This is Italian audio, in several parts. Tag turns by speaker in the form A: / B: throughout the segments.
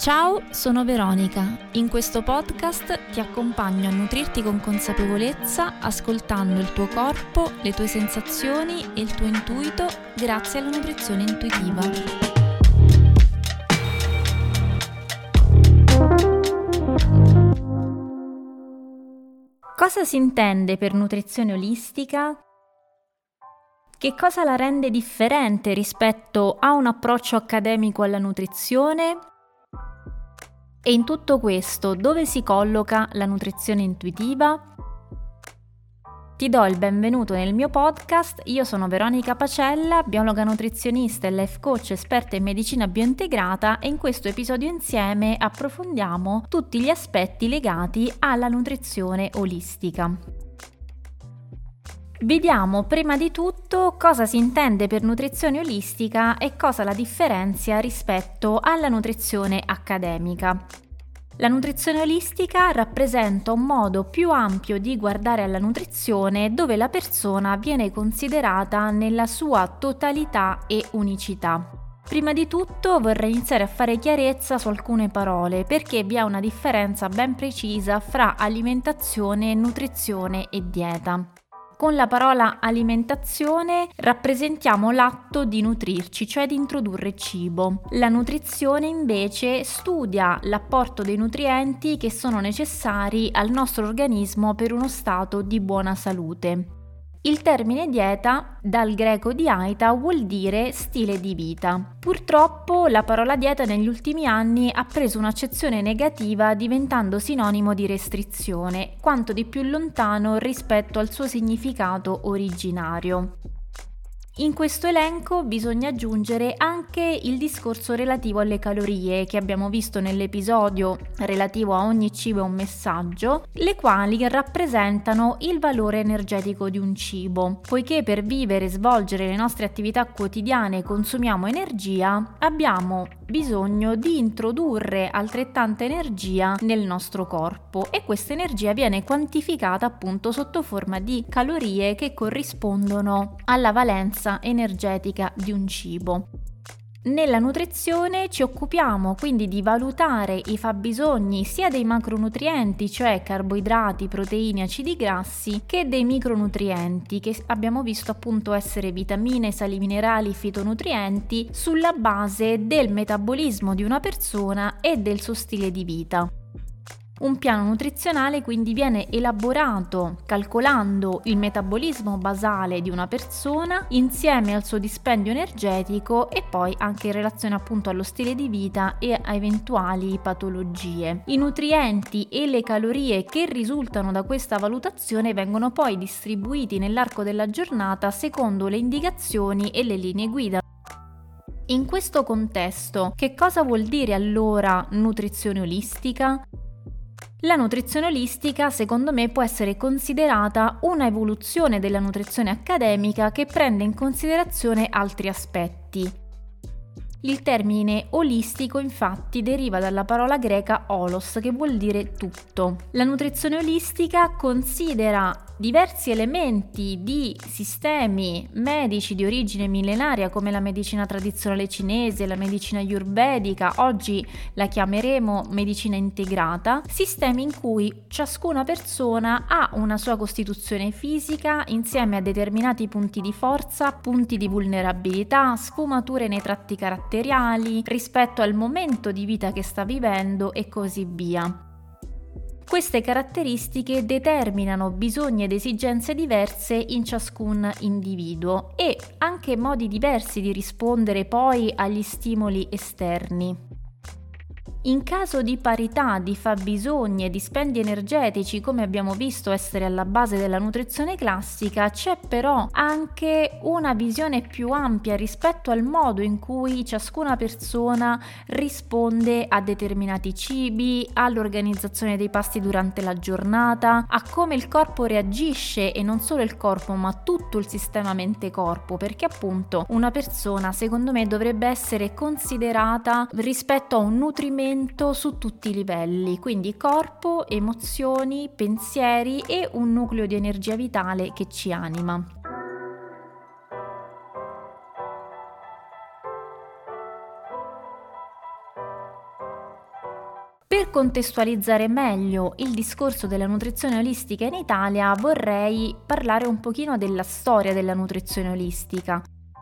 A: Ciao, sono Veronica. In questo podcast ti accompagno a nutrirti con consapevolezza, ascoltando il tuo corpo, le tue sensazioni e il tuo intuito grazie alla nutrizione intuitiva. Cosa si intende per nutrizione olistica? Che cosa la rende differente rispetto a un approccio accademico alla nutrizione? E in tutto questo dove si colloca la nutrizione intuitiva? Ti do il benvenuto nel mio podcast, io sono Veronica Pacella, biologa nutrizionista e life coach esperta in medicina biointegrata e in questo episodio insieme approfondiamo tutti gli aspetti legati alla nutrizione olistica. Vediamo prima di tutto cosa si intende per nutrizione olistica e cosa la differenzia rispetto alla nutrizione accademica. La nutrizione olistica rappresenta un modo più ampio di guardare alla nutrizione dove la persona viene considerata nella sua totalità e unicità. Prima di tutto vorrei iniziare a fare chiarezza su alcune parole perché vi è una differenza ben precisa fra alimentazione, nutrizione e dieta. Con la parola alimentazione rappresentiamo l'atto di nutrirci, cioè di introdurre cibo. La nutrizione invece studia l'apporto dei nutrienti che sono necessari al nostro organismo per uno stato di buona salute. Il termine dieta, dal greco diaita, vuol dire stile di vita. Purtroppo la parola dieta negli ultimi anni ha preso un'accezione negativa diventando sinonimo di restrizione, quanto di più lontano rispetto al suo significato originario. In questo elenco bisogna aggiungere anche il discorso relativo alle calorie che abbiamo visto nell'episodio relativo a ogni cibo e un messaggio, le quali rappresentano il valore energetico di un cibo. Poiché per vivere e svolgere le nostre attività quotidiane consumiamo energia, abbiamo bisogno di introdurre altrettanta energia nel nostro corpo e questa energia viene quantificata appunto sotto forma di calorie che corrispondono alla valenza energetica di un cibo. Nella nutrizione ci occupiamo quindi di valutare i fabbisogni sia dei macronutrienti, cioè carboidrati, proteine, acidi grassi, che dei micronutrienti, che abbiamo visto appunto essere vitamine, sali minerali, fitonutrienti, sulla base del metabolismo di una persona e del suo stile di vita. Un piano nutrizionale quindi viene elaborato calcolando il metabolismo basale di una persona insieme al suo dispendio energetico e poi anche in relazione appunto allo stile di vita e a eventuali patologie. I nutrienti e le calorie che risultano da questa valutazione vengono poi distribuiti nell'arco della giornata secondo le indicazioni e le linee guida in questo contesto, che cosa vuol dire allora nutrizione olistica? La nutrizione olistica, secondo me, può essere considerata una evoluzione della nutrizione accademica che prende in considerazione altri aspetti. Il termine olistico infatti deriva dalla parola greca olos che vuol dire tutto. La nutrizione olistica considera diversi elementi di sistemi medici di origine millenaria come la medicina tradizionale cinese, la medicina ayurvedica, oggi la chiameremo medicina integrata, sistemi in cui ciascuna persona ha una sua costituzione fisica insieme a determinati punti di forza, punti di vulnerabilità, sfumature nei tratti caratteriali rispetto al momento di vita che sta vivendo e così via. Queste caratteristiche determinano bisogni ed esigenze diverse in ciascun individuo e anche modi diversi di rispondere poi agli stimoli esterni. In caso di parità di fabbisogni e dispendi energetici, come abbiamo visto essere alla base della nutrizione classica, c'è però anche una visione più ampia rispetto al modo in cui ciascuna persona risponde a determinati cibi, all'organizzazione dei pasti durante la giornata, a come il corpo reagisce e non solo il corpo, ma tutto il sistema mente-corpo, perché appunto una persona secondo me dovrebbe essere considerata rispetto a un nutrimento movimento su tutti i livelli, quindi corpo, emozioni, pensieri e un nucleo di energia vitale che ci anima. Per contestualizzare meglio il discorso della nutrizione olistica in Italia vorrei parlare un pochino della storia della nutrizione olistica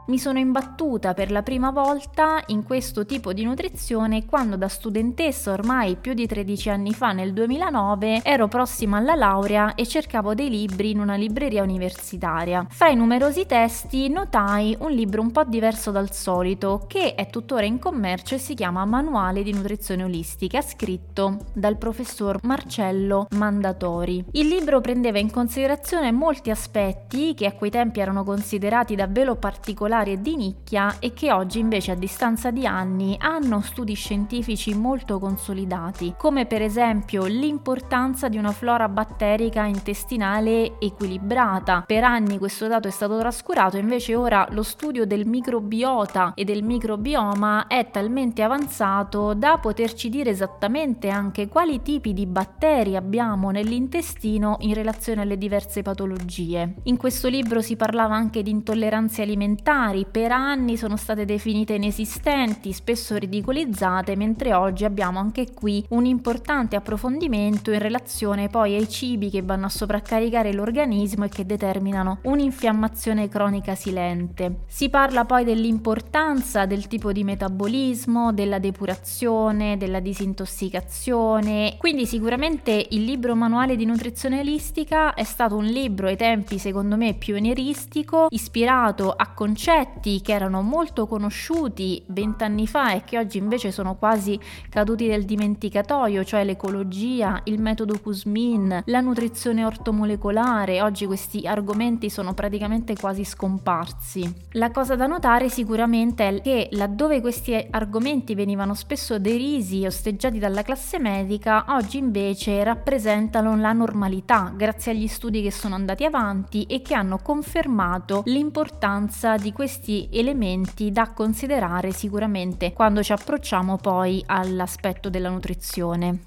A: mi sono imbattuta per la prima volta in questo tipo di nutrizione quando da studentessa ormai più di 13 anni fa nel 2009 ero prossima alla laurea e cercavo dei libri in una libreria universitaria. Fra i numerosi testi notai un libro un po' diverso dal solito che è tuttora in commercio e si chiama Manuale di nutrizione olistica scritto dal professor Marcello Mandatori. Il libro prendeva in considerazione molti aspetti che a quei tempi erano considerati davvero particolari particolari e di nicchia e che oggi invece a distanza di anni hanno studi scientifici molto consolidati, come per esempio l'importanza di una flora batterica intestinale equilibrata. Per anni questo dato è stato trascurato, invece ora lo studio del microbiota e del microbioma è talmente avanzato da poterci dire esattamente anche quali tipi di batteri abbiamo nell'intestino in relazione alle diverse patologie. In questo libro si parlava anche di intolleranze alimentari, alimentari per anni sono state definite inesistenti, spesso ridicolizzate, mentre oggi abbiamo anche qui un importante approfondimento in relazione poi ai cibi che vanno a sovraccaricare l'organismo e che determinano un'infiammazione cronica silente. Si parla poi dell'importanza del tipo di metabolismo, della depurazione, della disintossicazione, quindi sicuramente il libro manuale di nutrizione olistica è stato un libro ai tempi secondo me pionieristico, ispirato a concetti concetti che erano molto conosciuti vent'anni fa e che oggi invece sono quasi caduti nel dimenticatoio, cioè l'ecologia, il metodo Kuzmin, la nutrizione ortomolecolare, oggi questi argomenti sono praticamente quasi scomparsi. La cosa da notare sicuramente è che laddove questi argomenti venivano spesso derisi e osteggiati dalla classe medica, oggi invece rappresentano la normalità grazie agli studi che sono andati avanti e che hanno confermato l'importanza di questi elementi da considerare sicuramente quando ci approcciamo poi all'aspetto della nutrizione.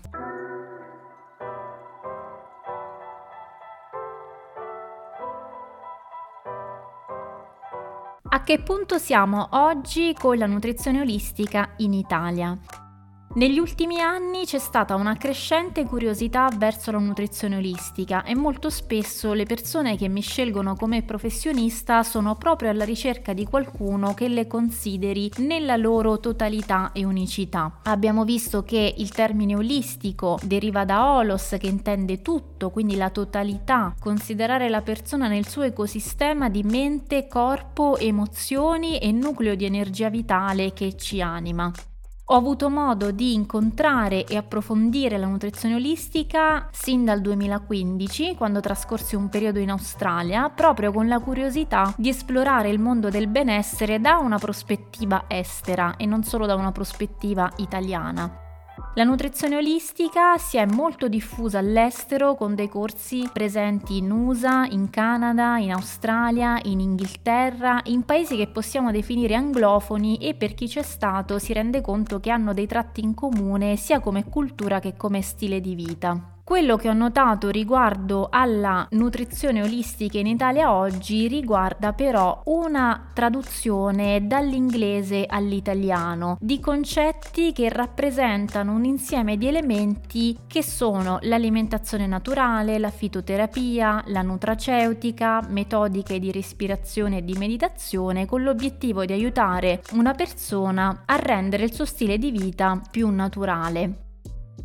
A: A che punto siamo oggi con la nutrizione olistica in Italia? Negli ultimi anni c'è stata una crescente curiosità verso la nutrizione olistica e molto spesso le persone che mi scelgono come professionista sono proprio alla ricerca di qualcuno che le consideri nella loro totalità e unicità. Abbiamo visto che il termine olistico deriva da holos che intende tutto, quindi la totalità, considerare la persona nel suo ecosistema di mente, corpo, emozioni e nucleo di energia vitale che ci anima. Ho avuto modo di incontrare e approfondire la nutrizione olistica sin dal 2015, quando trascorsi un periodo in Australia, proprio con la curiosità di esplorare il mondo del benessere da una prospettiva estera e non solo da una prospettiva italiana. La nutrizione olistica si è molto diffusa all'estero con dei corsi presenti in USA, in Canada, in Australia, in Inghilterra, in paesi che possiamo definire anglofoni e per chi c'è stato si rende conto che hanno dei tratti in comune sia come cultura che come stile di vita. Quello che ho notato riguardo alla nutrizione olistica in Italia oggi riguarda però una traduzione dall'inglese all'italiano di concetti che rappresentano un insieme di elementi che sono l'alimentazione naturale, la fitoterapia, la nutraceutica, metodiche di respirazione e di meditazione con l'obiettivo di aiutare una persona a rendere il suo stile di vita più naturale.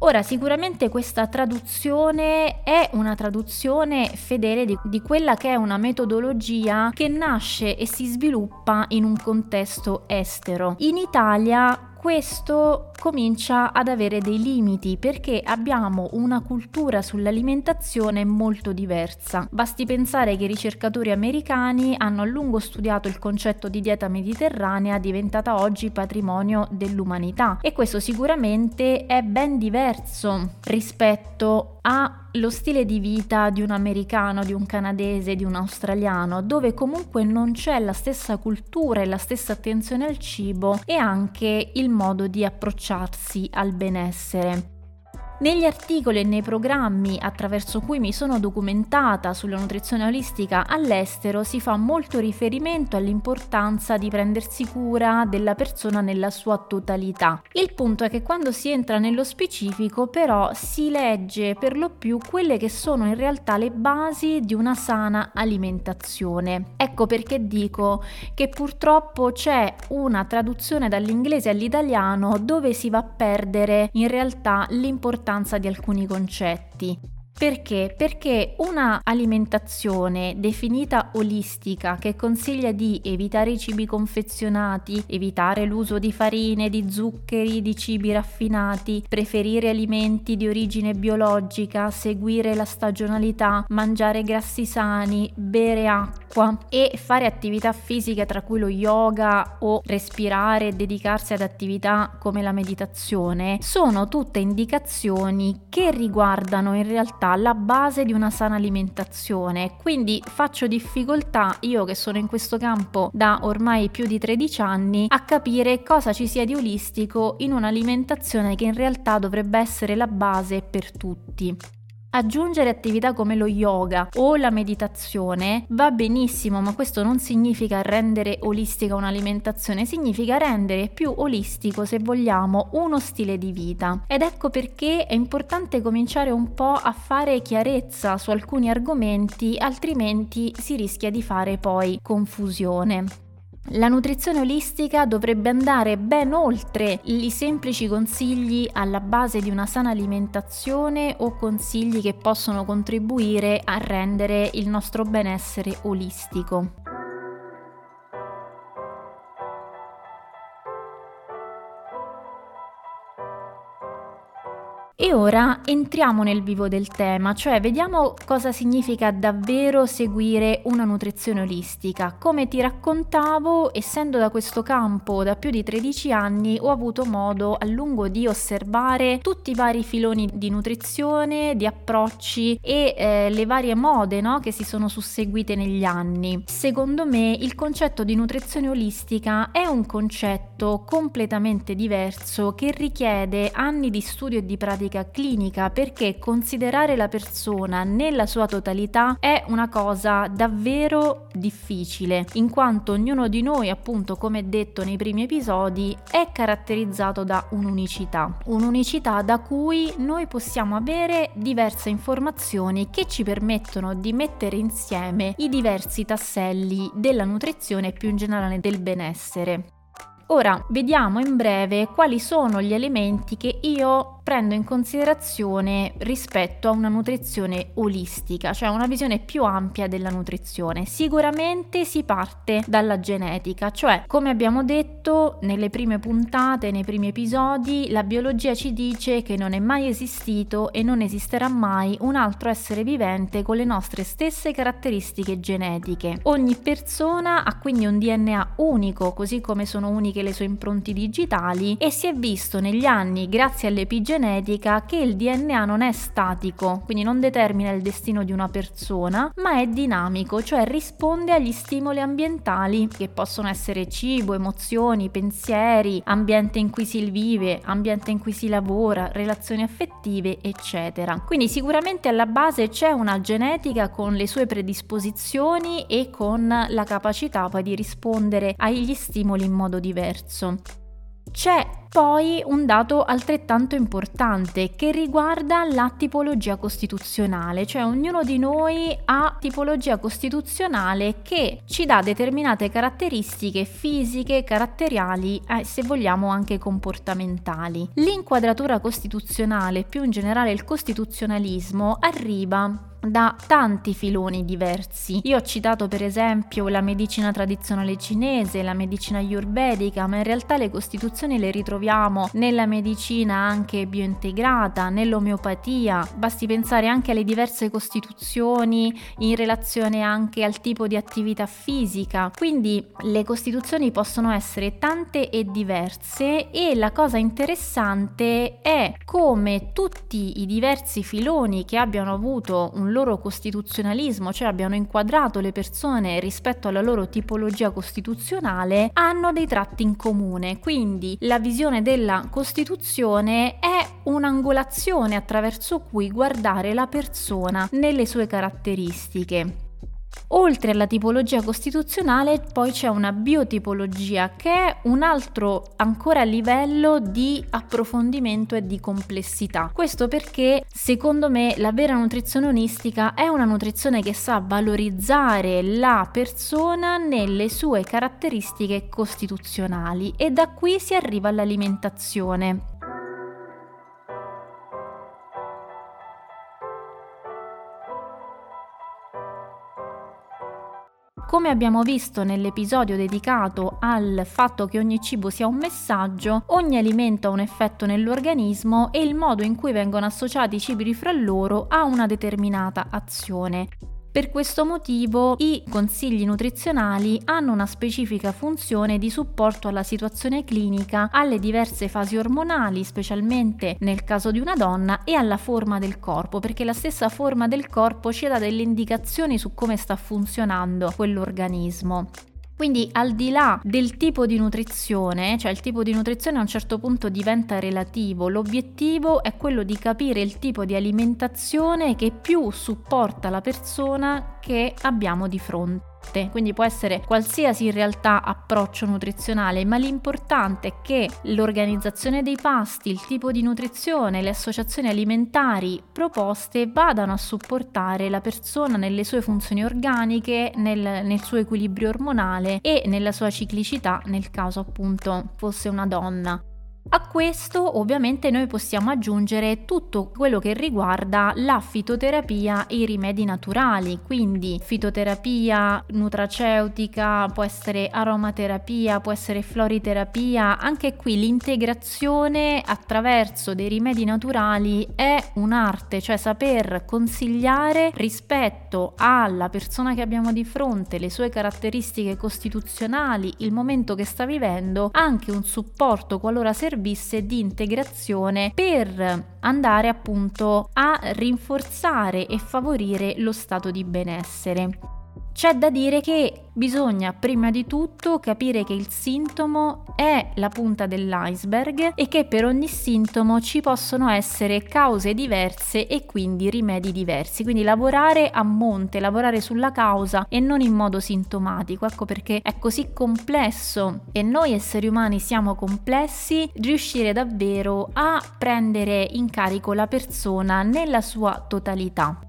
A: Ora, sicuramente questa traduzione è una traduzione fedele di, di, quella che è una metodologia che nasce e si sviluppa in un contesto estero. In Italia questo comincia ad avere dei limiti perché abbiamo una cultura sull'alimentazione molto diversa. Basti pensare che i ricercatori americani hanno a lungo studiato il concetto di dieta mediterranea diventata oggi patrimonio dell'umanità e questo sicuramente è ben diverso rispetto a lo stile di vita di un americano, di un canadese, di un australiano, dove comunque non c'è la stessa cultura e la stessa attenzione al cibo e anche il modo di approcciarsi al benessere. Negli articoli e nei programmi attraverso cui mi sono documentata sulla nutrizione olistica all'estero si fa molto riferimento all'importanza di prendersi cura della persona nella sua totalità. Il punto è che quando si entra nello specifico però si legge per lo più quelle che sono in realtà le basi di una sana alimentazione. Ecco perché dico che purtroppo c'è una traduzione dall'inglese all'italiano dove si va a perdere in realtà l'importanza l'importanza di alcuni concetti. Perché? Perché una alimentazione definita olistica che consiglia di evitare i cibi confezionati, evitare l'uso di farine, di zuccheri, di cibi raffinati, preferire alimenti di origine biologica, seguire la stagionalità, mangiare grassi sani, bere acqua e fare attività fisiche tra cui lo yoga o respirare e dedicarsi ad attività come la meditazione, sono tutte indicazioni che riguardano in realtà realtà la base di una sana alimentazione, quindi faccio difficoltà io che sono in questo campo da ormai più di 13 anni a capire cosa ci sia di olistico in un'alimentazione che in realtà dovrebbe essere la base per tutti. Aggiungere attività come lo yoga o la meditazione va benissimo, ma questo non significa rendere olistica un'alimentazione, significa rendere più olistico, se vogliamo, uno stile di vita. Ed ecco perché è importante cominciare un po' a fare chiarezza su alcuni argomenti, altrimenti si rischia di fare poi confusione. La nutrizione olistica dovrebbe andare ben oltre i semplici consigli alla base di una sana alimentazione o consigli che possono contribuire a rendere il nostro benessere olistico. E ora entriamo nel vivo del tema, cioè vediamo cosa significa davvero seguire una nutrizione olistica. Come ti raccontavo, essendo da questo campo da più di 13 anni, ho avuto modo a lungo di osservare tutti i vari filoni di nutrizione, di approcci e eh, le varie mode no, che si sono susseguite negli anni. Secondo me il concetto di nutrizione olistica è un concetto completamente diverso che richiede anni di studio e di pratica pratica clinica perché considerare la persona nella sua totalità è una cosa davvero difficile, in quanto ognuno di noi, appunto, come detto nei primi episodi, è caratterizzato da un'unicità, un'unicità da cui noi possiamo avere diverse informazioni che ci permettono di mettere insieme i diversi tasselli della nutrizione e più in generale del benessere. Ora vediamo in breve quali sono gli elementi che io prendo in considerazione rispetto a una nutrizione olistica, cioè una visione più ampia della nutrizione. Sicuramente si parte dalla genetica, cioè come abbiamo detto nelle prime puntate, nei primi episodi, la biologia ci dice che non è mai esistito e non esisterà mai un altro essere vivente con le nostre stesse caratteristiche genetiche. Ogni persona ha quindi un DNA unico, così come sono uniche le sue impronte digitali e si è visto negli anni, grazie all'epigenetica, genetica che il DNA non è statico, quindi non determina il destino di una persona, ma è dinamico, cioè risponde agli stimoli ambientali che possono essere cibo, emozioni, pensieri, ambiente in cui si vive, ambiente in cui si lavora, relazioni affettive, eccetera. Quindi sicuramente alla base c'è una genetica con le sue predisposizioni e con la capacità poi di rispondere agli stimoli in modo diverso. C'è poi un dato altrettanto importante che riguarda la tipologia costituzionale, cioè ognuno di noi ha tipologia costituzionale che ci dà determinate caratteristiche fisiche, caratteriali e se vogliamo anche comportamentali. L'inquadratura costituzionale, più in generale il costituzionalismo, arriva da tanti filoni diversi. Io ho citato per esempio la medicina tradizionale cinese, la medicina ayurvedica, ma in realtà le costituzioni le ritroviamo nella medicina anche biointegrata, nell'omeopatia. Basti pensare anche alle diverse costituzioni in relazione anche al tipo di attività fisica. Quindi le costituzioni possono essere tante e diverse e la cosa interessante è come tutti i diversi filoni che abbiano avuto un loro costituzionalismo, cioè abbiano inquadrato le persone rispetto alla loro tipologia costituzionale, hanno dei tratti in comune. Quindi la visione della Costituzione è un'angolazione attraverso cui guardare la persona nelle sue caratteristiche. Oltre alla tipologia costituzionale poi c'è una biotipologia che è un altro ancora livello di approfondimento e di complessità. Questo perché secondo me la vera nutrizione onistica è una nutrizione che sa valorizzare la persona nelle sue caratteristiche costituzionali e da qui si arriva all'alimentazione. Come abbiamo visto nell'episodio dedicato al fatto che ogni cibo sia un messaggio, ogni alimento ha un effetto nell'organismo e il modo in cui vengono associati i cibi fra loro ha una determinata azione. Per questo motivo i consigli nutrizionali hanno una specifica funzione di supporto alla situazione clinica, alle diverse fasi ormonali, specialmente nel caso di una donna, e alla forma del corpo, perché la stessa forma del corpo ci dà delle indicazioni su come sta funzionando quell'organismo. Quindi al di là del tipo di nutrizione, cioè il tipo di nutrizione a un certo punto diventa relativo, l'obiettivo è quello di capire il tipo di alimentazione che più supporta la persona che abbiamo di fronte forte, quindi può essere qualsiasi in realtà approccio nutrizionale, ma l'importante è che l'organizzazione dei pasti, il tipo di nutrizione, le associazioni alimentari proposte vadano a supportare la persona nelle sue funzioni organiche, nel, nel suo equilibrio ormonale e nella sua ciclicità nel caso appunto fosse una donna. A questo ovviamente noi possiamo aggiungere tutto quello che riguarda la fitoterapia e i rimedi naturali, quindi fitoterapia nutraceutica, può essere aromaterapia, può essere floriterapia, anche qui l'integrazione attraverso dei rimedi naturali è un'arte, cioè saper consigliare rispetto alla persona che abbiamo di fronte, le sue caratteristiche costituzionali, il momento che sta vivendo, anche un supporto qualora servisse servisse di integrazione per andare appunto a rinforzare e favorire lo stato di benessere. C'è da dire che bisogna prima di tutto capire che il sintomo è la punta dell'iceberg e che per ogni sintomo ci possono essere cause diverse e quindi rimedi diversi. Quindi lavorare a monte, lavorare sulla causa e non in modo sintomatico. Ecco perché è così complesso e noi esseri umani siamo complessi, riuscire davvero a prendere in carico la persona nella sua totalità.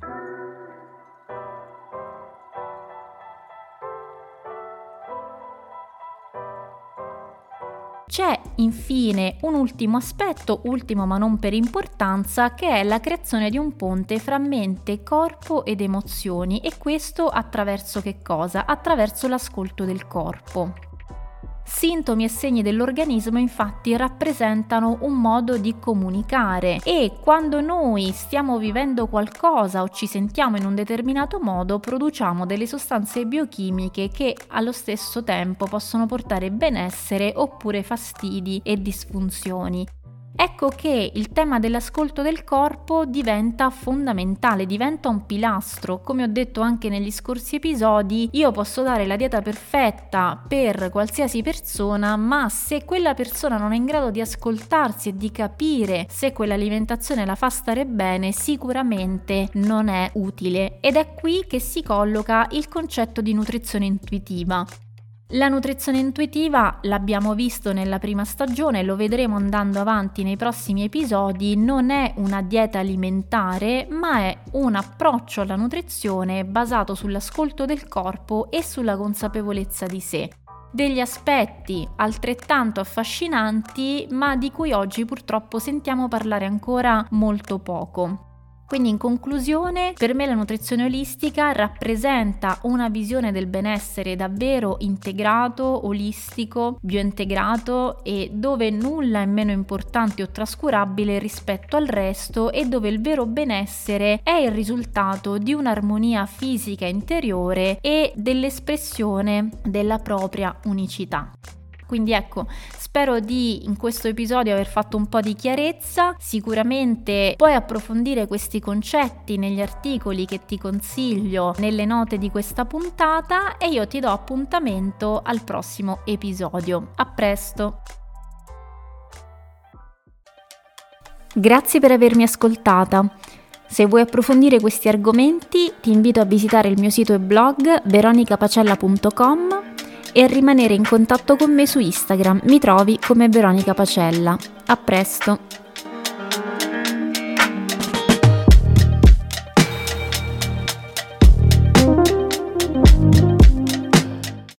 A: C'è infine un ultimo aspetto, ultimo ma non per importanza, che è la creazione di un ponte fra mente, corpo ed emozioni e questo attraverso che cosa? Attraverso l'ascolto del corpo. Sintomi e segni dell'organismo infatti rappresentano un modo di comunicare e quando noi stiamo vivendo qualcosa o ci sentiamo in un determinato modo produciamo delle sostanze biochimiche che allo stesso tempo possono portare benessere oppure fastidi e disfunzioni. Ecco che il tema dell'ascolto del corpo diventa fondamentale, diventa un pilastro. Come ho detto anche negli scorsi episodi, io posso dare la dieta perfetta per qualsiasi persona, ma se quella persona non è in grado di ascoltarsi e di capire se quell'alimentazione la fa stare bene, sicuramente non è utile. Ed è qui che si colloca il concetto di nutrizione intuitiva. La nutrizione intuitiva, l'abbiamo visto nella prima stagione, lo vedremo andando avanti nei prossimi episodi, non è una dieta alimentare, ma è un approccio alla nutrizione basato sull'ascolto del corpo e sulla consapevolezza di sé. Degli aspetti altrettanto affascinanti, ma di cui oggi purtroppo sentiamo parlare ancora molto poco. Quindi in conclusione, per me la nutrizione olistica rappresenta una visione del benessere davvero integrato, olistico, biointegrato e dove nulla è meno importante o trascurabile rispetto al resto e dove il vero benessere è il risultato di un'armonia fisica interiore e dell'espressione della propria unicità. Quindi ecco, spero di in questo episodio aver fatto un po' di chiarezza. Sicuramente puoi approfondire questi concetti negli articoli che ti consiglio nelle note di questa puntata e io ti do appuntamento al prossimo episodio. A presto! Grazie per avermi ascoltata. Se vuoi approfondire questi argomenti ti invito a visitare il mio sito e blog veronicapacella.com e rimanere in contatto con me su Instagram. Mi trovi come Veronica Pacella. A presto!